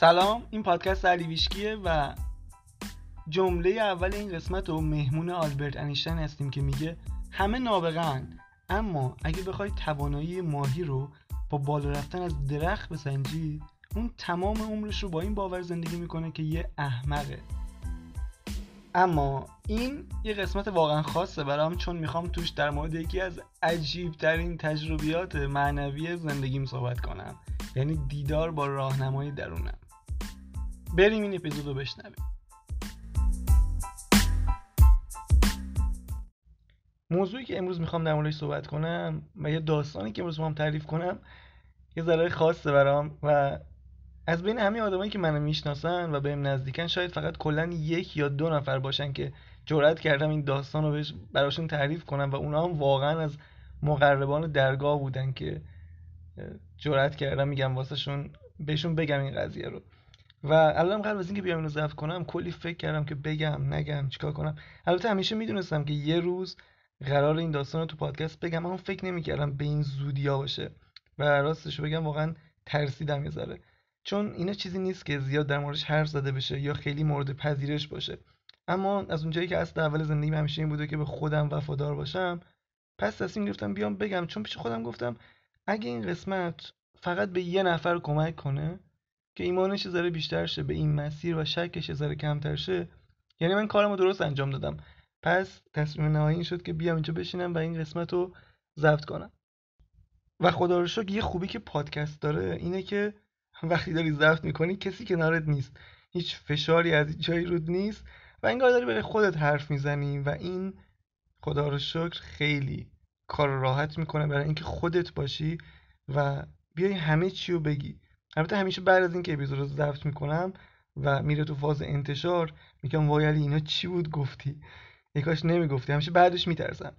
سلام این پادکست علی ویشکیه و جمله اول این قسمت رو مهمون آلبرت انیشتین هستیم که میگه همه نابغن اما اگه بخوای توانایی ماهی رو با بالا رفتن از درخت بسنجی اون تمام عمرش رو با این باور زندگی می‌کنه که یه احمقه. اما این یه قسمت واقعا خاصه برام چون می‌خوام توش در مورد یکی از عجیب ترین تجربیات معنوی زندگیم صحبت کنم. یعنی دیدار با راهنمای درونم. بریم این اپیزود رو بشنویم. موضوعی که امروز می‌خوام در موردش صحبت کنم و یه داستانی که امروز می‌خوام تعریف کنم یه ذره خاصه برام و از بین همه آدمایی که منو می‌شناسن و بهم نزدیکن شاید فقط کلا یک یا دو نفر باشن که جرأت کردم این داستان رو براشون تعریف کنم و اونا هم واقعا از مقربان درگاه بودن که جرأت کردم میگم واسهشون بهشون بگم این قضیه رو. و الان قبل از اینکه بیام اینو ضبط کنم کلی فکر کردم که بگم نگم چیکار کنم. البته همیشه می‌دونستم که یه روز قرار این داستان رو تو پادکست بگم. اما فکر نمی‌کردم به این زودیا باشه. و راستش بگم واقعا ترسیدم یه چون اینا چیزی نیست که زیاد در موردش حرف زده بشه یا خیلی مورد پذیرش باشه. اما از اونجایی که اصل اول زندگی همیشه این بوده که به خودم وفادار باشم پس تصمیم گرفتم بیام بگم. چون پیش خودم گفتم اگه این قسمت فقط به یه نفر کمک کنه که ایمانش ذره بیشتر شه به این مسیر و شکش ذره کمتر شه. یعنی من کارمو درست انجام دادم. پس تصمیم نهایی شد که بیام اینجا بشینم و این قسمت رو ضبط کنم. و خدا رو شکر یه خوبی که پادکست داره اینه که وقتی داری ضبط می‌کنی کسی کنارت نیست. هیچ فشاری از جایی رود نیست و انگار داری برای خودت حرف می‌زنی و این خدا رو شکر خیلی کار راحت می‌کنه برای اینکه خودت باشی و بیای همه چی رو بگی. البته همیشه بعد از اینکه اپیزود رو ضبط می‌کنم و میره تو فاز انتشار میگم وای علی اینا چی بود گفتی؟ یکاش نمی‌گفتی. همیشه بعدش میترسم.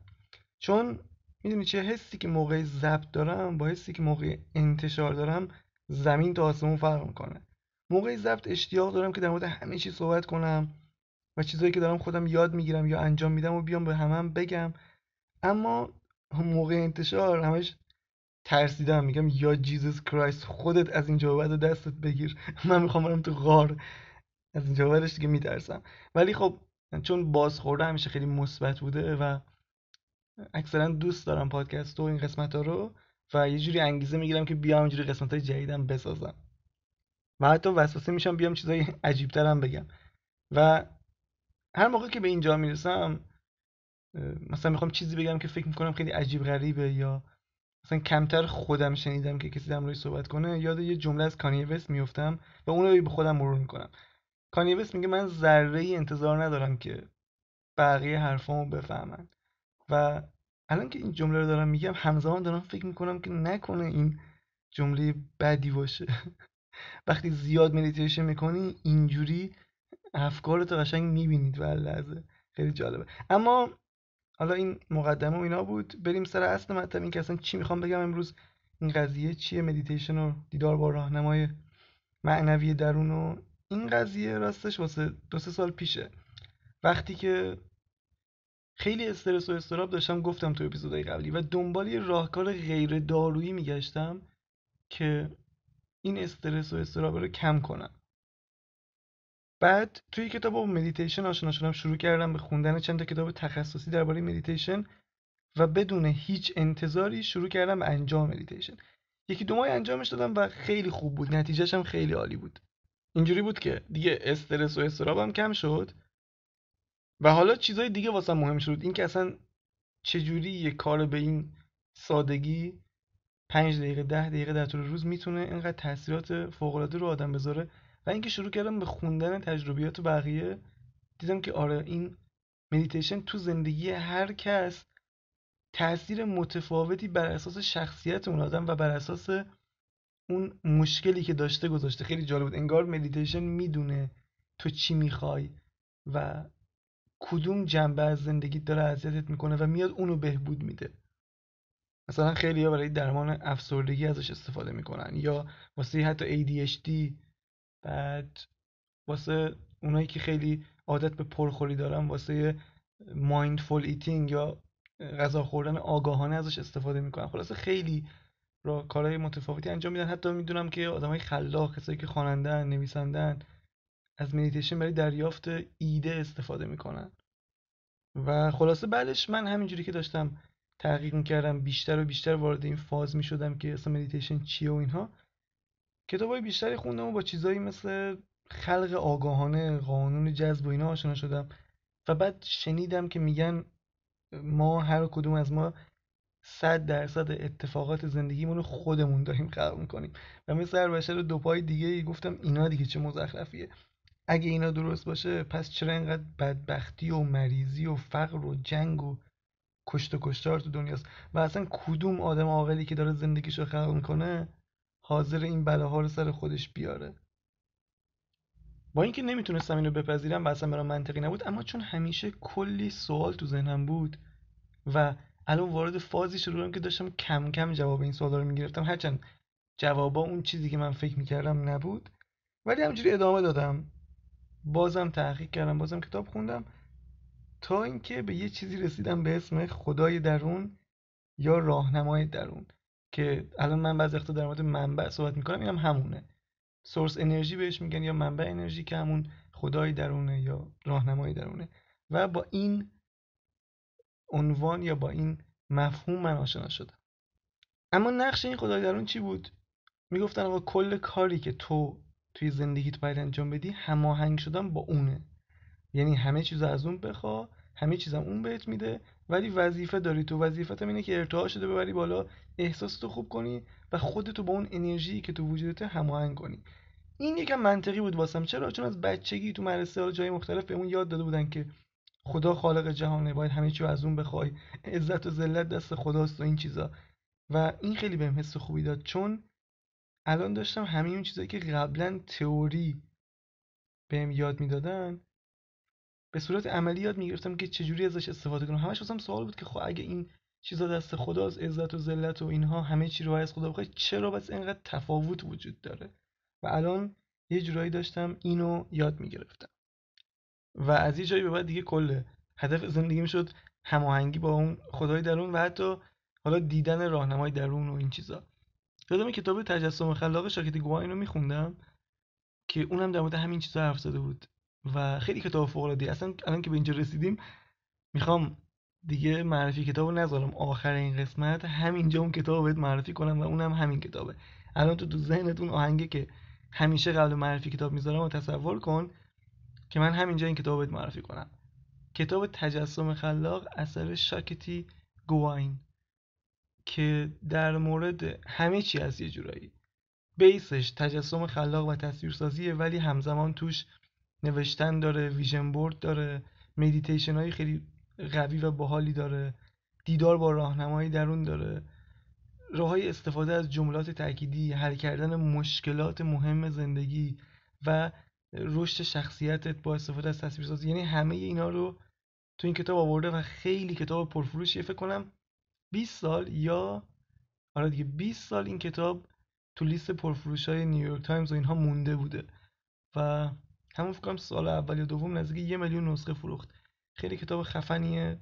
چون می‌دونی چه حسی که موقع ضبط دارم با حسی که موقع انتشار دارم زمین تا آسمون فرق می‌کنه. موقع ضبط اشتیاق دارم که در مورد همه چی صحبت کنم و چیزایی که دارم خودم یاد می‌گیرم یا انجام میدم و بیام به همم بگم. اما موقع انتشار همش ترسیدم. میگم یا جیزس کرایست خودت از اینجا بعد دستت بگیر. من می‌خوام برم تو غار. از اینجا بعدش دیگه میترسم. ولی خب چون بازخورده همیشه خیلی مثبت بوده و اکثرا دوست دارم پادکست و این قسمت ها رو و یه جوری انگیزه می‌گیرم که بیام اینجوری قسمت های جدیدم بسازم. و حتی وسوسه میشم بیام چیزای عجیب ترم بگم. و هر موقع که به اینجا می‌رسم مثلا می‌خوام چیزی بگم که فکر می‌کنم خیلی عجیب غریبه یا مثلا کمتر خودم شنیدم که کسی در صحبت کنه یاد یه جمله از کانی وست میفتم و اون رو به خودم مرور می‌کنم. کانی وست میگه من ذره ای انتظار ندارم که بقیه حرفامو بفهمن. و الان که این جمله رو دارم میگم همزمان دارم فکر می‌کنم که نکنه این جمله بدی باشه. وقتی زیاد مدیتیشن می‌کنی اینجوری افکارتو قشنگ می‌بینید و لحظه. خیلی جالبه. اما حالا این مقدمه و اینا بود. بریم سر اصل مطلب این که اصلا چی می‌خوام بگم امروز؟ این قضیه چیه؟ مدیتیشن و دیدار با راهنمای معنوی درون و این قضیه راستش واسه دو سه سال پیشه. وقتی که خیلی استرس و اضطراب داشتم گفتم تو اپیزودهای قبلی و دنبال یه راهکار غیر دارویی میگشتم که این استرس و اضطراب رو کم کنم. بعد توی کتاب با مدیتیشن آشنا شدم شروع کردم به خوندن چند تا کتاب تخصصی درباره مدیتیشن و بدون هیچ انتظاری شروع کردم به انجام مدیتیشن یکی دو ماه انجامش دادم و خیلی خوب بود. نتیجهش هم خیلی عالی بود. اینجوری بود که دیگه استرس و استرابم کم شد و حالا چیزای دیگه واسه مهم شد. این که اصلا چجوری یه کار به این سادگی پنج دقیقه ده دقیقه در طول روز می‌تونه اینقدر تاثیرات فوقالعاده رو آدم بذاره. و اینکه شروع کردم به خوندن تجربیات بقیه دیدم که آره این مدیتیشن تو زندگی هر کس تاثیر متفاوتی بر اساس شخصیت اون آدم و بر اساس اون مشکلی که داشته گذاشته. خیلی جالب بود. انگار مدیتیشن می‌دونه تو چی می‌خوای و کدوم جنبه از زندگی داره اذیتت می‌کنه و میاد اونو بهبود میده. مثلا خیلی ها برای درمان افسردگی ازش استفاده می‌کنن یا واسه حتی ADHD بعد واسه اونایی که خیلی عادت به پرخوری دارن واسه mindful eating یا غذا خوردن آگاهانه ازش استفاده می‌کنن. خلاصه خیلی را کارهای متفاوتی انجام میدن. حتی می‌دونم که آدمای خلاق کسایی که خوانندن نویسندن از مدیتیشن برای دریافت ایده استفاده می‌کنن. و خلاصه بعدش من همینجوری که داشتم تحقیق می‌کردم بیشتر و بیشتر وارد این فاز می‌شدم که اصلا مدیتیشن چیه و اینها کتاب های بیشتری خوندم و با چیزایی مثل خلق آگاهانه قانون جذب و اینا آشنا شدم. و بعد شنیدم که میگن ما هر کدوم از ما صد درصد اتفاقات زندگیمون رو خودمون داریم خلق می‌کنیم. و مثل هر بشر دو پای دیگه گفتم اینا دیگه چه مزخرفیه. اگه اینا درست باشه پس چرا اینقدر بدبختی و مریضی و فقر و جنگ و کشت و کشتار تو دنیاست؟ و اصلا کدوم آدم عاقلی که داره زندگیشو خلق می‌کنه؟ حاضر این بلاها رو سر خودش بیاره. با اینکه نمی‌تونستم اینو بپذیرم و اصلا برام منطقی نبود اما چون همیشه کلی سوال تو ذهنم بود و الان وارد فازی شدم که داشتم کم کم جواب این سوالا رو می‌گرفتم هرچند جوابا اون چیزی که من فکر می‌کردم نبود. ولی همجوری ادامه دادم. بازم تحقیق کردم بازم کتاب خوندم تا اینکه به یه چیزی رسیدم به اسم خدای درون یا راهنمای درون. که الان من بعضی وقتا در مورد منبع صحبت می‌کنم اینم هم همونه. سورس انرژی بهش میگن یا منبع انرژی که همون خدای درونه یا راهنمای درونه. و با این عنوان یا با این مفهوم من آشنا شدم. اما نقش این خدای درون چی بود؟ می‌گفتن آقا کل کاری که تو توی زندگیت باید انجام بدی هماهنگ شدن با اونه. یعنی همه چیز از اون بخوا همه چیزم اون بهت میده ولی وظیفه داری تو. وظیفت اینه که ارتعاش شده ببری بالا احساس تو خوب کنی و خودتو با اون انرژی که تو وجودت هماهنگ کنی. این یکم منطقی بود واسم. چرا؟ چون از بچگی تو مدرسه ها جای مختلف به اون یاد داده بودن که خدا خالق جهانه باید همه چی از اون بخوای. عزت و ذلت دست خداست و این چیزا. و این خیلی بهم حس خوبی داد. چون الان داشتم همه اون چیزایی که قبلا تئوری بهم یاد می‌دادن به صورت عملی یاد می‌گرفتم که چجوری ازش استفاده کنم. همش واسم سوال بود که خب اگه این چیزا دست خداست عزت و ذلت و اینها همه چی رو از خدا بخوای چرا بس اینقدر تفاوت وجود داره؟ و الان یه جورایی داشتم اینو یاد می‌گرفتم. و از یه جایی به بعد دیگه کل هدف زندگیم شد هماهنگی با اون خدای درون و حتی حالا دیدن راهنمای درون و این چیزا. یادم کتاب تجسم خلاق شاکت گواین رو میخوندم که اونم در مورد همین چیزا حرف زده بود. و خیلی کتاب فوق العاده اصلا الان که به اینجا رسیدیم می‌خوام دیگه معرفی کتابو نذارم. آخر این قسمت. همینجا اون کتاب بهت معرفی کنم و اونم همین کتابه. الان تو تو ذهنت اون آهنگه که همیشه قبل معرفی کتاب می‌ذارم و تصور کن که من همینجا این کتاب بهت معرفی کنم. کتاب تجسم خلاق اثر شاکتی گواین که در مورد همه چی از یه جورایی. base ش تجسم خلاق و تصویرسازیه ولی همزمان توش نوشتن داره vision board داره مدیتیشن های خیلی قوی و باحالی داره دیدار با راهنمایی درون داره. راه های استفاده از جملات تأکیدی حل کردن مشکلات مهم زندگی و رشد شخصیتت با استفاده از تصویرسازی یعنی همه اینا رو تو این کتاب آورده و خیلی کتاب پرفروشیه. فکر کنم 20 سال یا آره دیگه 20 سال این کتاب تو لیست پرفروش های نیویورک تایمز و اینها مونده بوده. و همون فکر کنم سال اول یا دوم نزدیک یه میلیون نسخه فروخت. خیلی کتاب خفنیه.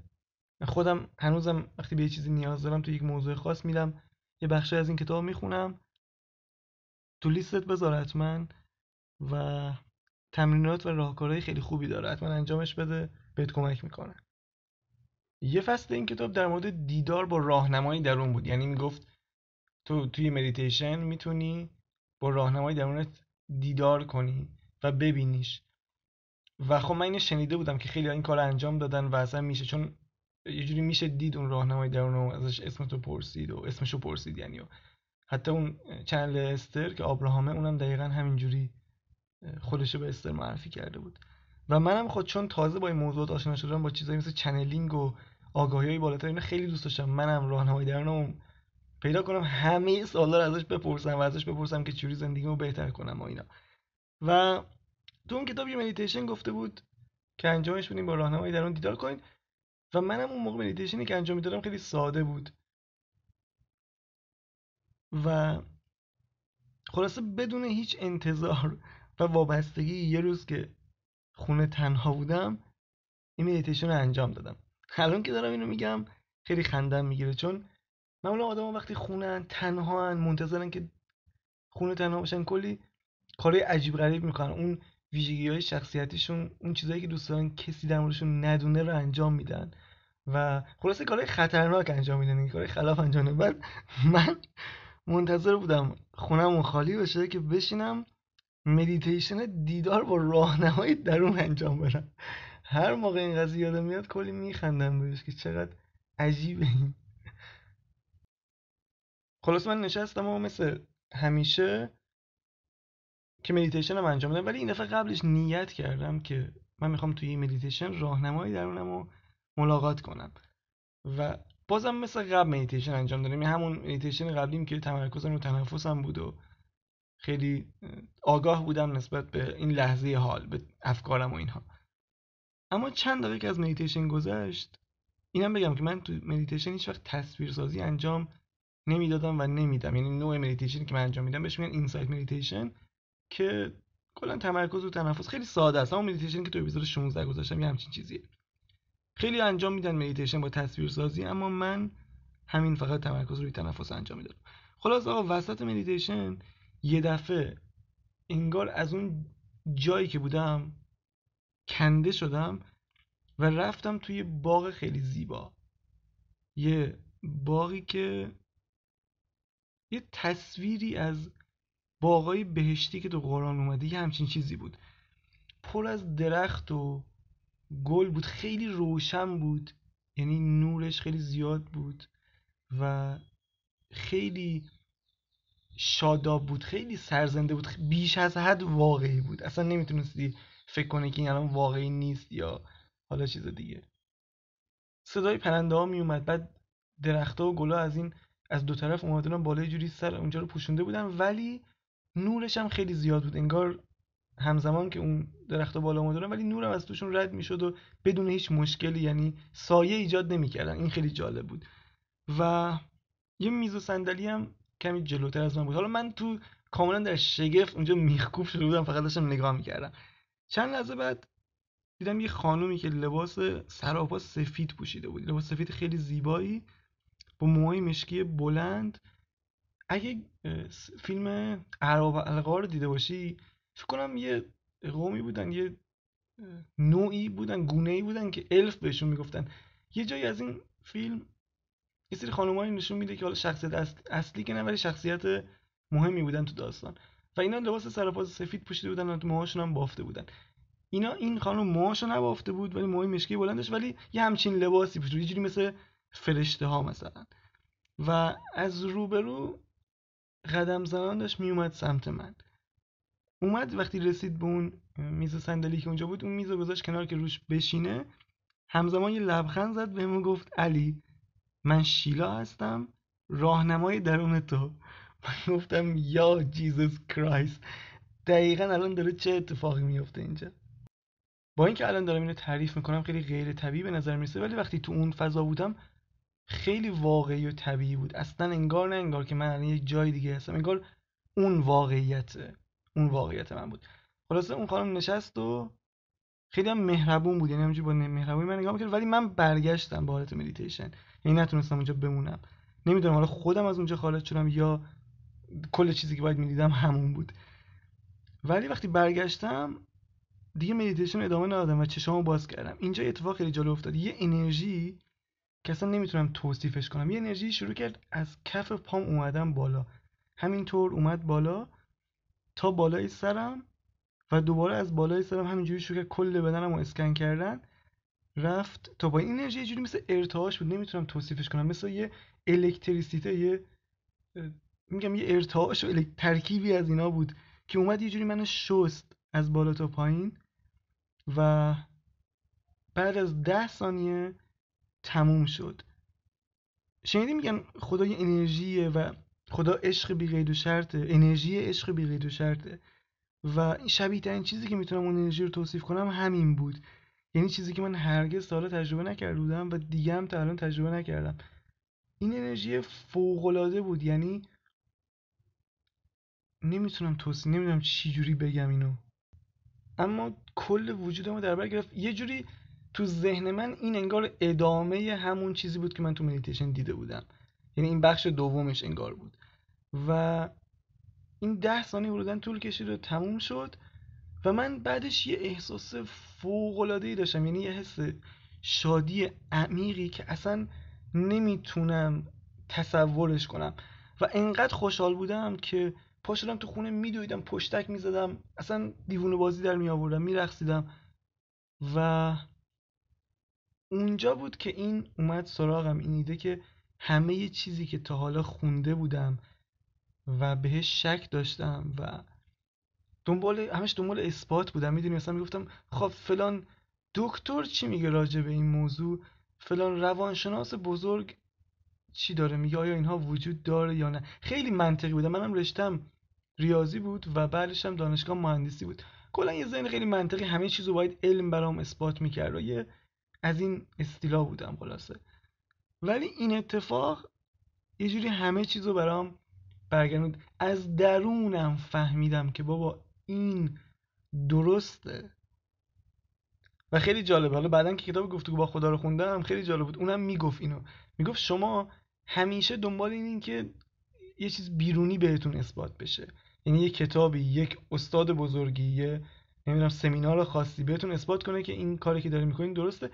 خودم هنوزم وقتی به یه چیزی نیاز دارم تو یک موضوع خاص میدم یه بخشی از این کتاب می‌خونم. تو لیستت بذار حتما و تمرینات و راهکارهای خیلی خوبی داره. حتما انجامش بده بهت کمک می‌کنه. یه فصل این کتاب در مورد دیدار با راهنمایی درون بود. یعنی می‌گفت تو توی مدیتیشن می‌تونی با راهنمایی درونت دیدار کنی. و ببینیش. و خب من اینو شنیده بودم که خیلی این کار انجام دادن و اصلا میشه چون یه جوری میشه دید اون راهنمای درون رو ازش اسمتو پرسید و اسمشو پرسید یعنی. و حتی اون channel استر که آبراهامه اونم دقیقا همینجوری خودشو به استر معرفی کرده بود. و منم خود چون تازه با این موضوعات آشنا شدم با چیزایی مثل channeling و آگاهی های بالاتر اینا خیلی دوست داشتم. منم راهنمای درونم پیدا کنم همه سوالا رو ازش بپرسم و ازش بپرسم که چجوری زندگیمو بهتر کنم و اینا. و تو اون کتاب یه مدیتیشن گفته بود که انجامش بدین با راهنمای درون دیدار کنید و منم اون موقع مدیتیشنی که انجام می‌دادم خیلی ساده بود. و خلاصه بدون هیچ انتظار و وابستگی یه روز که خونه تنها بودم این مدیتیشن رو انجام دادم. الان که دارم اینو میگم خیلی خندم می‌گیره. چون معمولا آدم وقتی خونه‌ن تنهان منتظرن که خونه تنها باشن کلی کارهای عجیب غریب می‌کنن. اون ویژگی های شخصیتیشون اون چیزایی که دوست دارن کسی در موردشون ندونه رو انجام میدن. و خلاصه کارهای خطرناک انجام میدن کارهای خلاف انجام میدن. بعد من منتظر بودم خونم خالی بشه که بشینم مدیتیشن دیدار با راهنمای درون انجام بدم. هر موقع این قضیه یادم میاد کلی میخندم بهش که چقدر عجیبه. این خلاص من نشستم و مثل همیشه که مدیتیشنم انجام بدم ولی این دفعه قبلش نیت کردم که من می‌خوام توی این مدیتیشن راهنمای درونم رو ملاقات کنم. و بازم مثل قبل مدیتیشن انجام دادم. یعنی همون مدیتیشن قبلیم که تمرکزم رو تنفسم بود و خیلی آگاه بودم نسبت به این لحظه حال به افکارم و اینها. اما چند دقیقه از مدیتیشن گذشت اینم بگم که من تو مدیتیشن هیچ وقت تصویرسازی انجام نمی‌دادم و نمیدم. یعنی نوع مدیتیشن که من انجام میدم بهش میگن insight meditation که کلا تمرکز رو تنفس خیلی ساده است. اما مدیتیشن که تو اپیزود 16 گذاشتم یه همچین چیزیه. خیلی انجام میدن مدیتیشن با تصویرسازی اما من همین فقط تمرکز روی تنفس انجام میدم. خلاصه آقا وسط مدیتیشن یه دفعه انگار از اون جایی که بودم کنده شدم و رفتم توی باغ خیلی زیبا. یه باقی که یه تصویری از باغای بهشتی که تو قرآن اومده یه همچین چیزی بود. پر از درخت و گل بود خیلی روشن بود یعنی نورش خیلی زیاد بود و خیلی شاداب بود خیلی سرزنده بود بیش از حد واقعی بود. اصلا نمی‌تونستی فکر کنی که این الان واقعی نیست یا حالا چیز دیگه. صدای پرنده ها می اومد بعد درختها و گلا از این از دو طرف اومدن بالای جوری سر اونجا رو پوشونده بودن ولی نورش هم خیلی زیاد بود. انگار همزمان که اون درخت بالا اومدن ولی نورم از توشون رد می‌شد و بدون هیچ مشکلی یعنی سایه ایجاد نمی‌کردن. این خیلی جالب بود. و یه میز و صندلی هم کمی جلوتر از من بود. حالا من تو کاملا در شگفت اونجا میخکوب شده بودم فقط داشتم نگاه می‌کردم. چند لحظه بعد دیدم یه خانومی که لباس سراپا سفید پوشیده بود. لباس سفید خیلی زیبایی با موهای مشکی بلند اگه فیلم عرب القار رو دیده باشی فکر کنم یه قومی بودن یه نوعی بودن گونه ای بودن که الف بهشون می‌گفتن. یه جایی از این فیلم یه سری خانمایی نشون میده که حالا شخصیت اصلی که نه ولی شخصیت مهمی بودن تو داستان. و اینا لباس سرپاز سفید پوشیده بودن و موهاشون هم بافته بودن. اینا این خانم موهاشو نبافته بود ولی موهای مشکی بلندش ولی یه همچین لباسی پوشیده یه جوری مثل فرشته ها مثلا. و از روبرو قدم زنان داشت میومد سمت من. اومد وقتی رسید به اون میز صندلی که اونجا بود اون میز رو گذاشت کنار که روش بشینه. همزمان یه لبخند زد بهمون گفت علی من شیلا هستم راهنمای درون تو. من گفتم یا جیزوس کرایست. دقیقا الان داره چه اتفاقی میفته اینجا؟ با اینکه الان دارم اینو تعریف می‌کنم خیلی غیر طبیعی به نظر می‌رسه ولی وقتی تو اون فضا بودم خیلی واقعی و طبیعی بود. اصلا انگار نه انگار که من الان یک جای دیگه هستم انگار اون واقعیت اون واقعیت من بود. خلاصه اون خانم نشست و خیلی هم مهربون بود یعنی همینجوری با مهربونی من نگاه می‌کرد. ولی من برگشتم به حالت مدیتیشن یعنی نتونستم اونجا بمونم. نمی‌دونم حالا خودم از اونجا خارج شدم یا کل چیزی که باید می‌دیدم همون بود. ولی وقتی برگشتم دیگه مدیتیشن ادامه ندادم و چشامو باز کردم. اینجا اتفاق خیلی جالب افتاد. یه انرژی که اصلا نمی‌تونم توصیفش کنم. یه انرژی شروع کرد از کف پام اومد بالا. همینطور اومد بالا تا بالای سرم و دوباره از بالای سرم همینجوری شروع کرد. کل بدنم رو اسکن کردن. رفت تا با این انرژی یه جوری مثل ارتعاش بود. نمی‌تونم توصیفش کنم. مثل یه الکتریسیته یه میگم یه ارتعاش و ترکیبی از اینا بود که اومد یه جوری منو شست از بالا تا پایین. و بعد از ده ثانیه تموم شد. شنیدی میگن خدا یه انرژیه و خدا عشق بی قید و شرطه انرژی عشق بی قید و شرطه. و شبیه ترین چیزی که می‌تونم اون انرژی رو توصیف کنم همین بود. یعنی چیزی که من هرگز سالا تجربه نکرده بودم و دیگه هم تا الان تجربه نکردم. این انرژی فوق بود. یعنی نمی‌تونم توصیف نمی‌دونم چی جوری بگم اینو. اما کل وجودمو در بر گرفت. یه جوری تو ذهن من این انگار ادامه همون چیزی بود که من تو مدیتیشن دیده بودم. یعنی این بخش دومش انگار بود. و این ده ثانیه ورودن طول کشید و تموم شد و من بعدش یه احساس فوق داشتم. یعنی یه حس شادی عمیقی که اصلا نمی‌تونم تصورش کنم. و انقدر خوشحال بودم که پا شدم تو خونه میدویدم پشتک می‌زدم. اصلا دیوونه بازی در می آوردم میرقصیدم. و اونجا بود که این اومد سراغم. این ایده که همه چیزی که تا حالا خونده بودم و بهش شک داشتم و دنبال همش دنبال اثبات بودم. می‌دونی مثلا می‌گفتم خب فلان دکتر چی میگه راجع به این موضوع؟ فلان روانشناس بزرگ چی داره؟ میگه آیا اینها وجود داره یا نه؟ خیلی منطقی بودم منم رشتم ریاضی بود و بعدش هم دانشگاه مهندسی بود. کلا یه ذهن خیلی منطقی. همه چیزو باید علم برام اثبات می‌کرد و یه از این استیلا بودم خلاصه. ولی این اتفاق یه جوری همه چیزو برام برگردوند از درونم فهمیدم که بابا این درسته. و خیلی جالبه. حالا بعدا که کتاب گفتگو با خدا رو خوندم خیلی جالب بود. اونم می‌گفت اینو. می‌گفت شما همیشه دنبال این که یه چیز بیرونی بهتون اثبات بشه. یعنی یه کتابی یک استاد بزرگی یه نمی‌دونم سمینار خاصی بهتون اثبات کنه که این کاری که دارین می‌کنین درسته.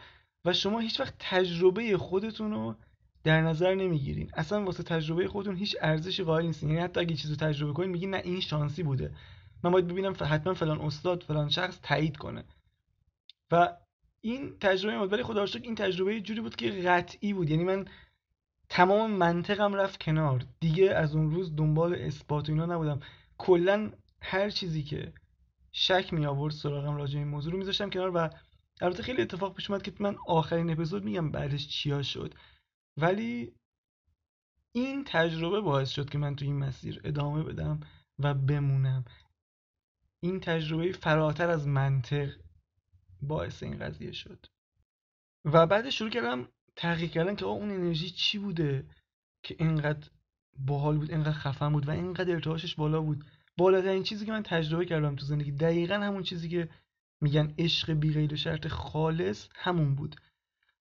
و شما هیچ وقت تجربه خودتون رو در نظر نمی‌گیرین. اصلا واسه تجربه خودتون هیچ ارزشی قائل نیستین. یعنی حتی اگه چیزو تجربه کنین میگین نه این شانسی بوده. من باید ببینم حتما فلان استاد فلان شخص تایید کنه. و این تجربه بود. ولی خدا این تجربه جوری بود که قطعی بود. یعنی من تمام منطقم رفت کنار. دیگه از اون روز دنبال اثبات اینا نبودم. کلا هر چیزی که شک می آورد سراغم راجع این موضوع رو میذاشتم کنار و البته خیلی اتفاق پیش اومد که من آخرین اپیزود میگم بعدش چیا شد. ولی این تجربه باعث شد که من تو این مسیر ادامه بدم و بمونم. این تجربه فراتر از منطق باعث این قضیه شد. و بعد شروع کردم تحقیق کردن که اون انرژی چی بوده که اینقدر باحال بود اینقدر خفن بود و اینقدر ارتعاشش بالا بود. بالاترین چیزی که من تجربه کردم تو زندگی دقیقا همون چیزی که میگن عشق بی غیر شرط خالص همون بود.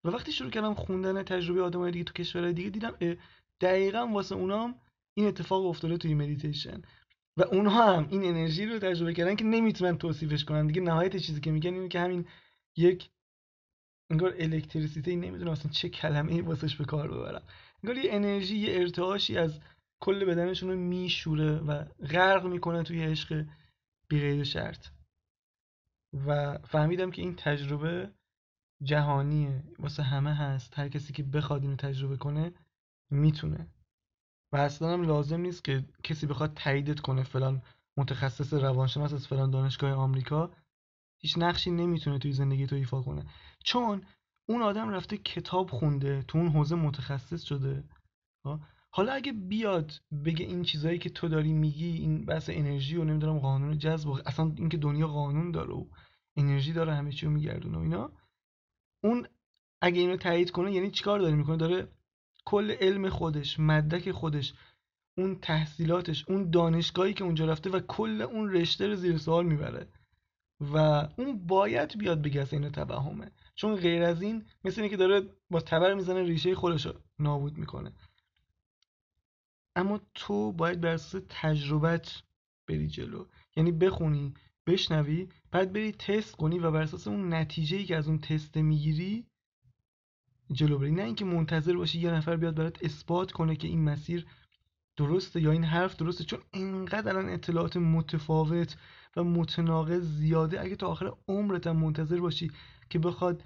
و وقتی شروع کردم خوندن تجربه آدمای دیگه تو کشورهای دیگه دیدم دقیقا واسه اونام این اتفاق افتاده توی مدیتیشن و اونها هم این انرژی رو تجربه کردن که نمی‌تونن توصیفش کنن. دیگه نهایت چیزی که میگن اینه که همین یک انگار الکتریسیته نمی‌دونم اصلا چه کلمه ای واسش به کار ببرم. انگار یه انرژی یه ارتعاشی از کل بدنشون رو میشوره و غرق می‌کنه توی عشق بیغیر شرط. و فهمیدم که این تجربه جهانیه. واسه همه هست. هر کسی که بخواد اینو تجربه کنه می‌تونه. و اصلا هم لازم نیست که کسی بخواد تاییدت کنه فلان متخصص روانشناس از فلان دانشگاه آمریکا. هیچ نقشی نمی‌تونه توی زندگی تو ایفا کنه. چون اون آدم رفته کتاب خونده تو اون حوزه متخصص شده. خب؟ حالا اگه بیاد بگه این چیزایی که تو داری میگی این بحث انرژی و نمی‌دونم قانون جذب اصلا اینکه دنیا قانون داره و انرژی داره همه چی رو میگردونه و اینا اون اگه اینو تایید کنه یعنی چیکار داره می‌کنه؟ داره کل علم خودش مدرک خودش اون تحصیلاتش اون دانشگاهی که اونجا رفته و کل اون رشته رو زیر سوال می‌بره و اون باید بیاد بگه اینو توهمه. چون غیر از این مثل اینه که داره با تبر می‌زنه ریشه خودش رو نابود می‌کنه. اما تو باید بر اساس تجربت بری جلو. یعنی بخونی بشنوی بعد بری تست کنی و بر اساس اون نتیجه ای که از اون تست می‌گیری جلو بری. نه اینکه منتظر باشی یه نفر بیاد برات اثبات کنه که این مسیر درسته یا این حرف درسته چون اینقدر الان اطلاعات متفاوت و متناقض زیاده. اگه تا آخر عمرت هم منتظر باشی که بخواد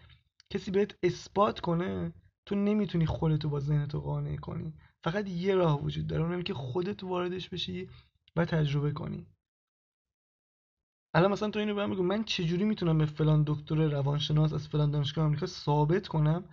کسی بهت اثبات کنه تو نمی‌تونی خودتو با ذهنتو قانع کنی. فقط یه راه وجود داره اونم که خودت واردش بشی و تجربه کنی. الان مثلا تو اینو بهم بگو من چجوری می‌تونم به فلان دکتر روانشناس از فلان دانشگاه آمریکا ثابت کنم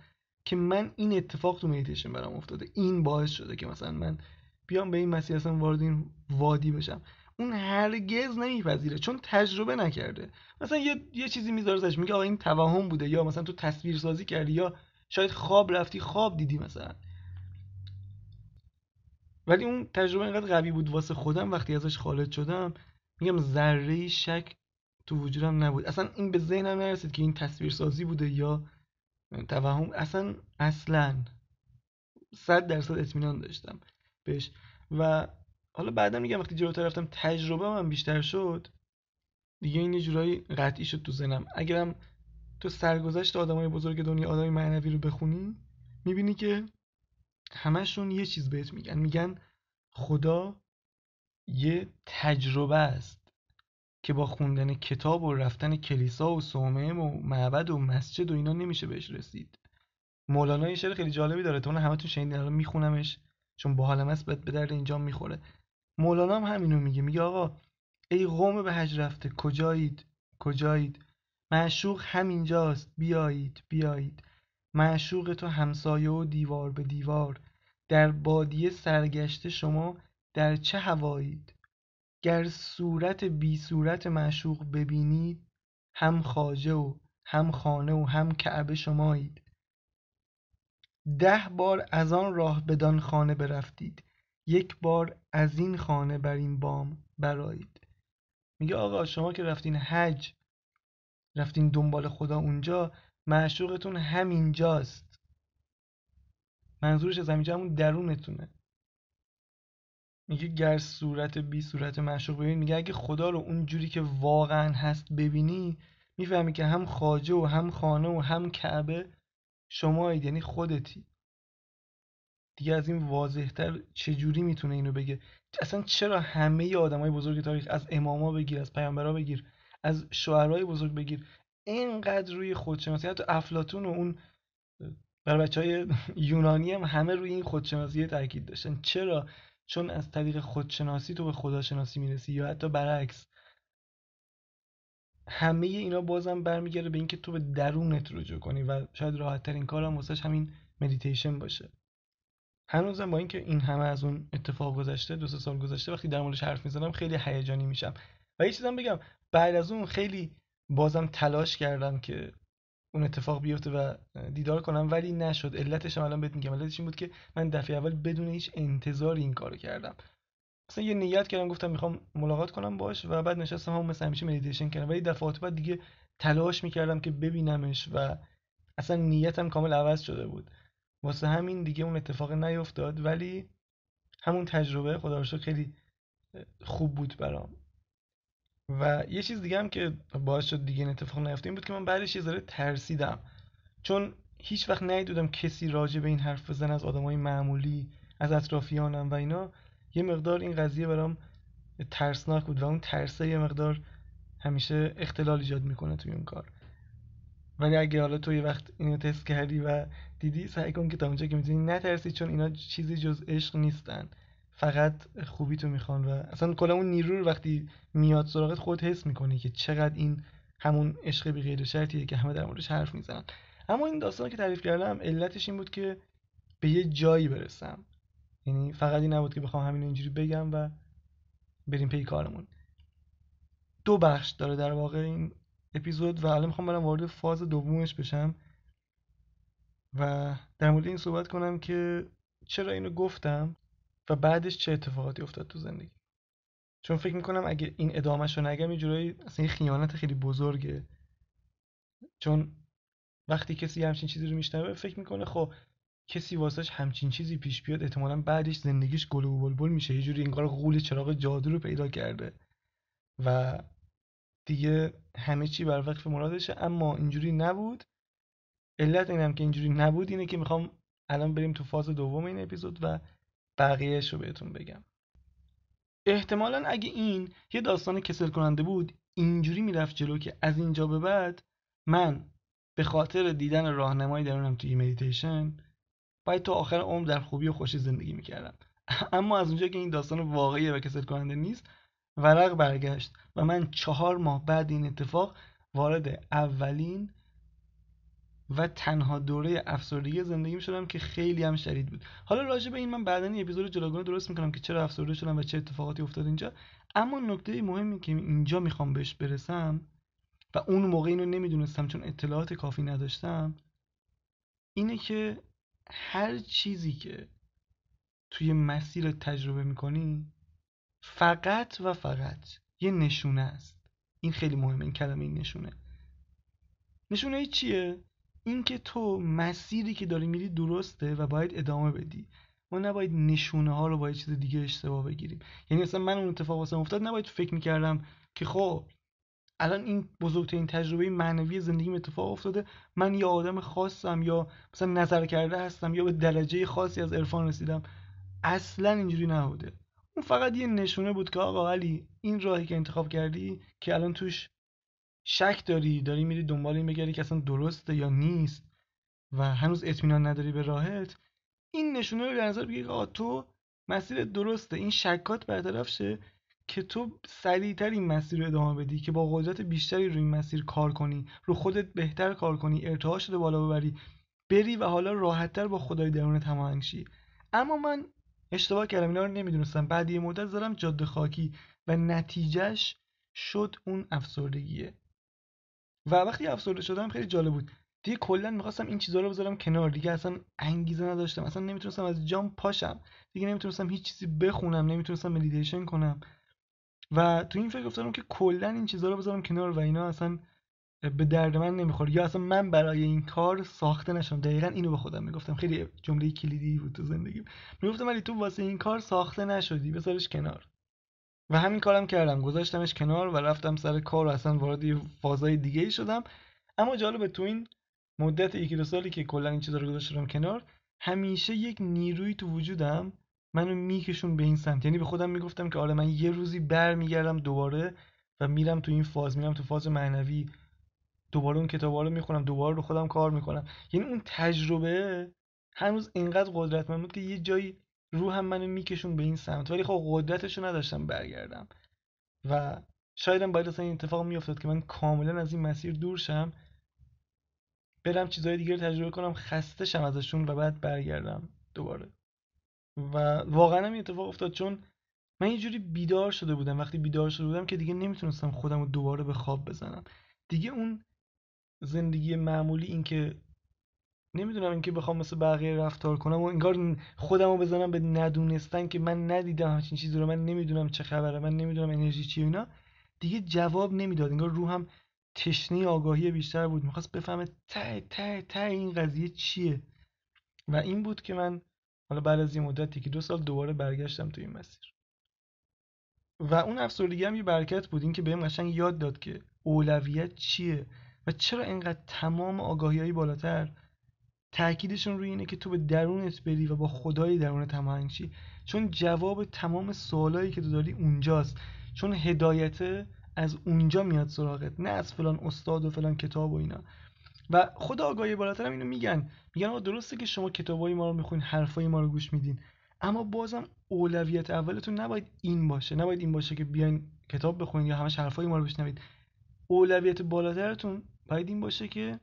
که من این اتفاق تو مدیتیشن برام افتاده این باعث شده که مثلا من بیام به این مسیر اصلا وارد این وادی بشم؟ اون هرگز نمیپذیره چون تجربه نکرده. مثلا یه, یه چیزی می‌ذاره ازش میگه آقا این توهم بوده یا مثلا تو تصویر سازی کردی یا شاید خواب رفتی خواب دیدی مثلا. ولی اون تجربه اینقدر قوی بود واسه خودم وقتی ازش خالد شدم میگم ذره شک تو وجودم نبود. اصلا این به ذهنم نرسید که این تصویر سازی بوده یا توهم. اصلا اصلا صد درصد اطمینان داشتم بهش. و حالا بعدا میگم وقتی جلوتر رفتم تجربه من بیشتر شد دیگه این جورایی قطعی شد تو زنم اگرم تو سرگذشت آدمای بزرگ دنیا آدمای معنوی رو بخونی می‌بینی که همشون یه چیز بهت میگن. میگن خدا یه تجربه است که با خوندن کتاب و رفتن کلیسا و صومعه و معبد و مسجد و اینا نمیشه بهش رسید. مولانا یه شعر خیلی جالبی داره تو همتون شنیدین الان میخونمش چون باحالم است به درد اینجا می‌خوره. مولانا هم همینو میگه میگه آقا ای قوم به حج رفته کجایید؟ کجایید؟ معشوق همینجاست بیایید بیایید. معشوق تو همسایه و دیوار به دیوار. در بادیه سرگشته شما در چه هوایید؟ گر صورت بی صورت معشوق ببینید هم خواجه و هم خانه و هم کعبه شمایید. ده بار از آن راه بدان خانه برفتید یک بار از این خانه بر این بام برایید میگه آقا شما که رفتین حج رفتین دنبال خدا اونجا معشوقتون همینجاست. منظورش از همینجا همون درونتونه. میگه گر صورت بی صورت معشوق ببین میگه اگه خدا رو اون جوری که واقعا هست ببینی می‌فهمی که هم خاجه و هم خانه و هم کعبه شمایید یعنی خودتی. دیگه از این واضحتر چجوری می‌تونه اینو بگه؟ اصلا چرا همه های بزرگ تاریخ از اماما بگیر از پیامبرا بگیر از شعرهای بزرگ بگیر؟ اینقدر روی خودشناسی حتی افلاتون و اون برای بچه های یونانی هم همه روی این خودشناسی تاکید داشتن. چرا؟ چون از طریق خودشناسی تو به خداشناسی می‌رسی یا حتی برعکس. همه اینا بازم برمیگرده به اینکه تو به درونت رجوع کنی و شاید راحت ترین کارم واسش همین مدیتیشن باشه. هنوزم با اینکه این همه از اون اتفاق گذشته دو سه سال گذشته وقتی در موردش حرف می‌زنم خیلی هیجانی میشم. و یه چیزم بگم بعد از اون خیلی بازم تلاش کردم که اون اتفاق بیفته و دیدار کنم ولی نشد. علتش هم الان بهت میگم. علتش این بود که من دفعه اول بدون هیچ انتظاری این کارو کردم. مثلا یه نیت کردم گفتم می‌خوام ملاقات کنم باش و بعد نشستم هم مثل همیشه مدیتیشن کردم. ولی دفعات بعد دیگه تلاش می‌کردم که ببینمش و اصلا نیتم کامل عوض شده بود. واسه همین دیگه اون اتفاق نیفتاد ولی همون تجربه خدا خیلی خوب بود برام. و یه چیز دیگه هم که باعث شد دیگه این اتفاق نیفته این بود که من بعدش یه ذره ترسیدم. چون هیچ وقت ندیدم کسی راجع به این حرف بزنه از آدمای معمولی از اطرافیانم و اینا. یه مقدار این قضیه برام ترسناک بود و اون ترسه یه مقدار همیشه اختلال ایجاد می‌کنه توی اون کار. ولی اگه حالا تو یه وقت اینو تست کردی و دیدی سعی کن که تا اونجا که می‌تونی نترسی چون اینا چیزی جز عشق نیستن. فقط خوبی تو می‌خوان و اصلا کلا اون نیرو رو وقتی میاد سراغت خود حس می‌کنی که چقدر این همون عشق بی غیر شرطیه که همه در موردش حرف می‌زنن. اما این داستان که تعریف کردم علتش این بود که به یه جایی برسم. یعنی فقط این نبود که بخوام همین اینجوری بگم و بریم پی کارمون. دو بخش داره در واقع این اپیزود و الان می‌خوام برم وارد فاز دومش بشم و در مورد این صحبت کنم که چرا اینو گفتم؟ و بعدش چه اتفاقاتی افتاد تو زندگی؟ چون فکر می‌کنم اگه این ادامهش رو نگم یه جورایی اصلا یه خیانت خیلی بزرگه. چون وقتی کسی همچین چیزی رو میشنوه فکر می‌کنه خب کسی واسش همچین چیزی پیش بیاد احتمالا بعدش زندگیش گل و بلبل میشه. یه جوری انگار غول چراغ جادو رو پیدا کرده. و دیگه همه چی بر وقف مرادشه. اما اینجوری نبود. علت اینم که اینجوری نبود اینه که می‌خوام الان بریم تو فاز دوم این اپیزود و بقیهش رو بهتون بگم. احتمالا اگه این یه داستان کسل کننده بود اینجوری می‌رفت جلو که از اینجا به بعد من به خاطر دیدن راهنمایی درونم توی مدیتیشن باید تا آخر عمر در خوبی و خوشی زندگی می‌کردم. اما از اونجا که این داستان واقعی و کسل کننده نیست ورق برگشت و من چهار ماه بعد این اتفاق وارد اولین و تنها دوره افسردگی زندگی شدم که خیلی هم شدید بود. حالا راجع به این من بعدا این اپیزود جداگانه درست می‌کنم که چرا افسرده شدم و چه اتفاقاتی افتاد اینجا. اما نکته مهمی که اینجا می‌خوام بهش برسم و اون موقع اینو نمی‌دونستم چون اطلاعات کافی نداشتم اینه که هر چیزی که توی مسیر تجربه می‌کنی فقط و فقط یه نشونه است. این خیلی مهمه این کلمه این نشونه. نشونه چیه؟ اینکه تو مسیری که داری میری درسته و باید ادامه بدی. ما نباید نشونه ها رو با یه چیز دیگه اشتباه بگیریم. یعنی اصلا من اون اتفاق واسه افتاد نباید فکر می‌کردم که خب الان این بزرگترین تجربه معنوی زندگیم اتفاق افتاده. من یا آدم خاصم یا مثلا نظر کرده هستم یا به درجه خاصی از عرفان رسیدم. اصلا اینجوری نبوده. اون فقط یه نشونه بود که آقا علی این راهی که انتخاب کردی که الان توش شک داری؟ داری میری دنبال این بگردی که اصلا درسته یا نیست و هنوز اطمینان نداری به راهت این نشونه رو به نظر بگیر آقا تو مسیر درسته. این شکات برطرف شه که تو سریعتر این مسیر رو ادامه بدی که با قدرت بیشتری روی این مسیر کار کنی رو خودت بهتر کار کنی ارتعاش شده بالا ببری بری و حالا راحتتر با خدای درونت هماهنگ شی. اما من اشتباه کردم اینا رو نمی‌دونستم. بعد یه مدت زدم جاده خاکی و نتیجهش شد اون افسردگیه. و وقتی افسرده شدم خیلی جالب بود. دیگه کلا می‌خواستم این چیزها رو بذارم کنار. دیگه اصلا انگیزه نداشتم. اصلا نمی‌تونستم از جام پاشم. دیگه نمی‌تونستم هیچ چیزی بخونم. نمی‌تونستم مدیتیشن کنم. و تو این فکر افتادم که کلا این چیزها رو بذارم کنار و اینا اصلا به درد من نمی‌خوره. یا اصلا من برای این کار ساخته نشم دقیقا اینو به خودم می‌گفتم. خیلی جمله کلیدی بود تو زندگی می‌گفتم ولی تو واسه این کار ساخته نشدی. بذارش کنار. و همین کارم کردم. گذاشتمش کنار و رفتم سر کار و اصلا وارد فازای دیگه ای شدم. اما جالبه تو این مدت یکی دو سالی که کلا این چیزا رو گذاشتم کنار همیشه یک نیروی تو وجودم منو میکشون به این سمت. یعنی به خودم می‌گفتم که آره من یه روزی برمیگردم دوباره و میرم تو این فاز میرم تو فاز معنوی. دوباره اون کتابا رو می‌خونم دوباره رو خودم کار می‌کنم. یعنی اون تجربه هنوز اینقدر قدرتمند بود که یه جایی روحم منو میکشون به این سمت. ولی خب قدرتشو نداشتم برگردم. و شایدم باید اصلا این اتفاق میافتاد که من کاملا از این مسیر دور شم برم چیزهای دیگه تجربه کنم خسته شم ازشون و بعد برگردم دوباره. و واقعا هم اتفاق افتاد چون من یه جوری بیدار شده بودم. وقتی بیدار شده بودم که دیگه نمی‌تونستم خودم رو دوباره به خواب بزنم. دیگه اون زندگی معمولی این که نمی‌دونم اینکه بخوام مثل بقیه رفتار کنم و انگار خودم رو بزنم به ندونستن که من ندیدم همچین چیزی رو من نمی‌دونم چه خبره من نمی‌دونم انرژی چیه اینا. دیگه جواب نمی‌داد. انگار روحم تشنه آگاهی بیشتر بود. می‌خواست بفهمه ته ته ته این قضیه چیه. و این بود که من حالا بعد از این مدتی که دو سال دوباره برگشتم تو این مسیر. و اون افسردگی هم یه برکت بود. این که بهم قشنگ یاد داد که اولویت چیه و چرا اینقدر تمام آگاهی های بالاتر تاکیدشون روی اینه که تو به درونت بری و با خدای درونت هماهنگ شی. چون جواب تمام سوالایی که تو داری اونجاست. چون هدایت از اونجا میاد سراغت نه از فلان استاد و فلان کتاب و اینا. و خود آگاهی بالاتر هم اینو میگن. میگن آقا درسته که شما کتابای ما رو می‌خونین حرفای ما رو گوش میدین. اما بازم اولویت اولتون نباید این باشه. نباید این باشه که بیاین کتاب بخونین یا همش حرفای ما رو بشنوید. اولویت بالاترتون باید این باشه که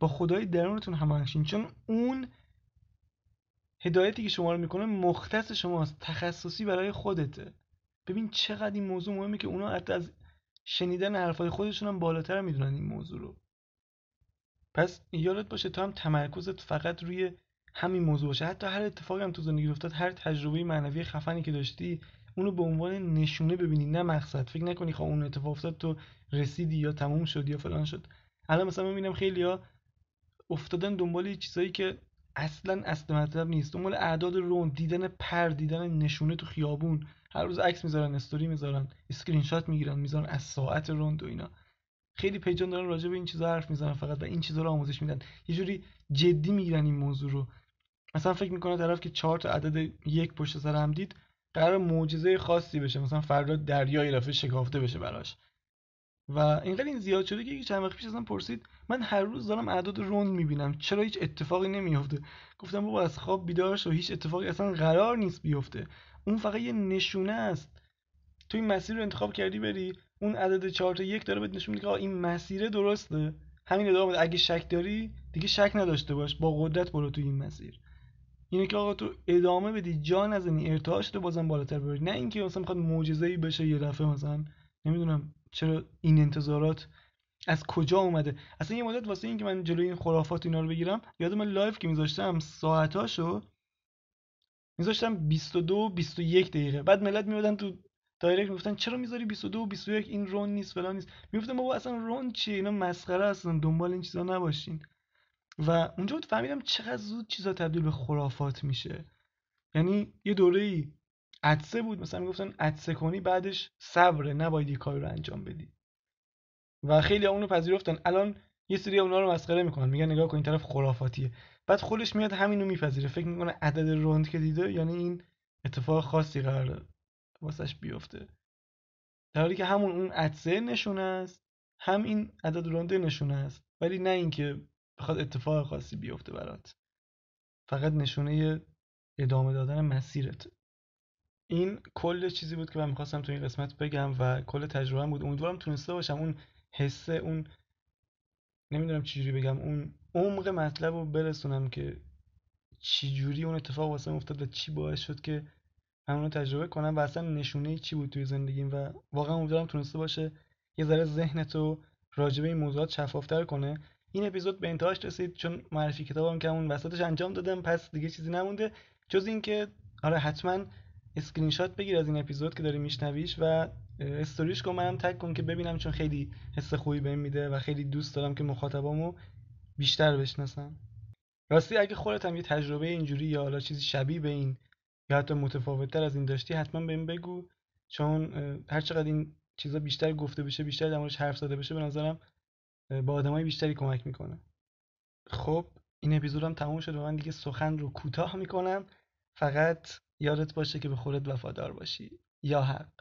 با خدای درونتون هماهنگ چون اون هدایتی که شما رو می‌کنه مختص شماست تخصصی برای خودته. ببین چقدر این موضوع مهمه که اونا حتی از شنیدن حرفای خودشون هم بالاتر می‌دونن این موضوع رو. پس یادت باشه تو هم تمرکزت فقط روی همین موضوع باشه. حتی هر اتفاقی هم تو زندگی افتاد هر تجربه معنوی خفنی که داشتی اونو به عنوان نشونه ببینی نه مقصد. فکر نکنی خب اون اتفاق افتاد تو رسیدی یا تموم شد یا فلان شد. الان مثلا می‌بینم خیلیا افتادن دنبال چیزایی که اصلا اصل مطلب نیست. دنبال اعداد روند دیدن پر دیدن نشونه تو خیابون. هر روز عکس می‌ذارن استوری می‌ذارن اسکرین شات می‌گیرن می‌ذارن از ساعت روند و اینا. خیلی page ان دارن راجع به این چیزا حرف می‌زنن فقط و این چیزا رو آموزش میدن. یه جوری جدی می‌گیرن این موضوع رو. مثلا فکر می‌کنه طرف که چهار تا عدد یک پشت سر هم دید قرار معجزه خاصی بشه. مثلا فردا دریای رفته شکافته بشه براش. و اینقدر این زیاد شده که چند وقت پیش ازم پرسید من هر روز دارم اعداد روند می‌بینم چرا هیچ اتفاقی نمیافته؟ گفتم بابا از خواب بیدار شو هیچ اتفاقی اصلا قرار نیست بیفته. اون فقط یه نشونه است. تو این مسیر رو انتخاب کردی بری اون عدد 4 تا 1 داره بهت نشون میده که این مسیر درسته. همین ادامه بده. اگه شک داری دیگه شک نداشته باش. با قدرت برو تو این مسیر. اینه که آقا تو ادامه بدی. جا نزنی ارتعاش رو بازم بالاتر ببری. نه اینکه مثلا می‌خواد معجزه‌ای بشه یه دفعه مثلا. نمی‌دونم. چرا این انتظارات از کجا اومده؟ اصلا یه مدت واسه اینکه من جلوی این خرافات اینا رو بگیرم یادم live که میذاشتم ساعتاشو میذاشتم 22 21 دقیقه. بعد ملت میادن تو direct می‌گفتن چرا می‌ذاری 22 و 21 این رند نیست فلان نیست. می‌گفتم بابا اصلا رند چیه؟ اینا مسخره هستن دنبال این چیزا نباشین. و اونجا بود فهمیدم چقدر زود چیزا تبدیل به خرافات میشه. یعنی یه دوره ای عدسه بود. مثلا می‌گفتن عدسه کنی بعدش صبره نباید یه کاری رو انجام بدی. و خیلی اونو پذیرفتن. الان یه سری اونا رو مسخره می‌کنن. میگن نگاه کن این طرف خرافاتیه. بعد خودش میاد همینو میپذیره. فکر می‌کنه عدد روند که دیده یعنی این اتفاق خاصی قراره واسش بیفته. در حالی که همون اون عدسه نشونه است هم این عدد رونده نشونه است. ولی نه اینکه بخواد اتفاق خاصی بیفته برات. فقط نشونه ادامه دادن مسیرت. این کل چیزی بود که من می‌خواستم تو این قسمت بگم و کل تجربه بود. امیدوارم تونسته باشم اون حسه اون نمی‌دونم چجوری بگم اون عمق مطلب رو برسونم که چجوری اون اتفاق واسه افتاد و چی باعث شد که من تجربه کنم و اصلا نشونه چی بود توی زندگیم و واقعا امیدوارم تونسته باشه یه ذره ذهنتو راجع به این موضوعات شفافتر کنه. این اپیزود به انتهاش رسید چون معرفی کتابم که اون وسطش انجام دادم پس دیگه چیزی نمونده. جز اینکه آره حتما اسکرین شات بگیر از این اپیزود که داری میشنویش و استوریش کن منم tag کن که ببینم چون خیلی حس خوبی بهم میده و خیلی دوست دارم که مخاطبامو بیشتر بشناسم. راستی اگه خودت هم یه تجربه اینجوری یا حالا چیزی شبیه به این یا حتی متفاوتتر از این داشتی حتما بهم بگو. چون هر چقدر این چیزا بیشتر گفته بشه بیشتر در حرف زده بشه به نظرم با آدمای بیشتری کمک می‌کنه. خب این اپیزودم تموم شد و من دیگه سخن رو کوتاه می‌کنم. فقط یادت باشه که به خودت وفادار باشی. یا حق.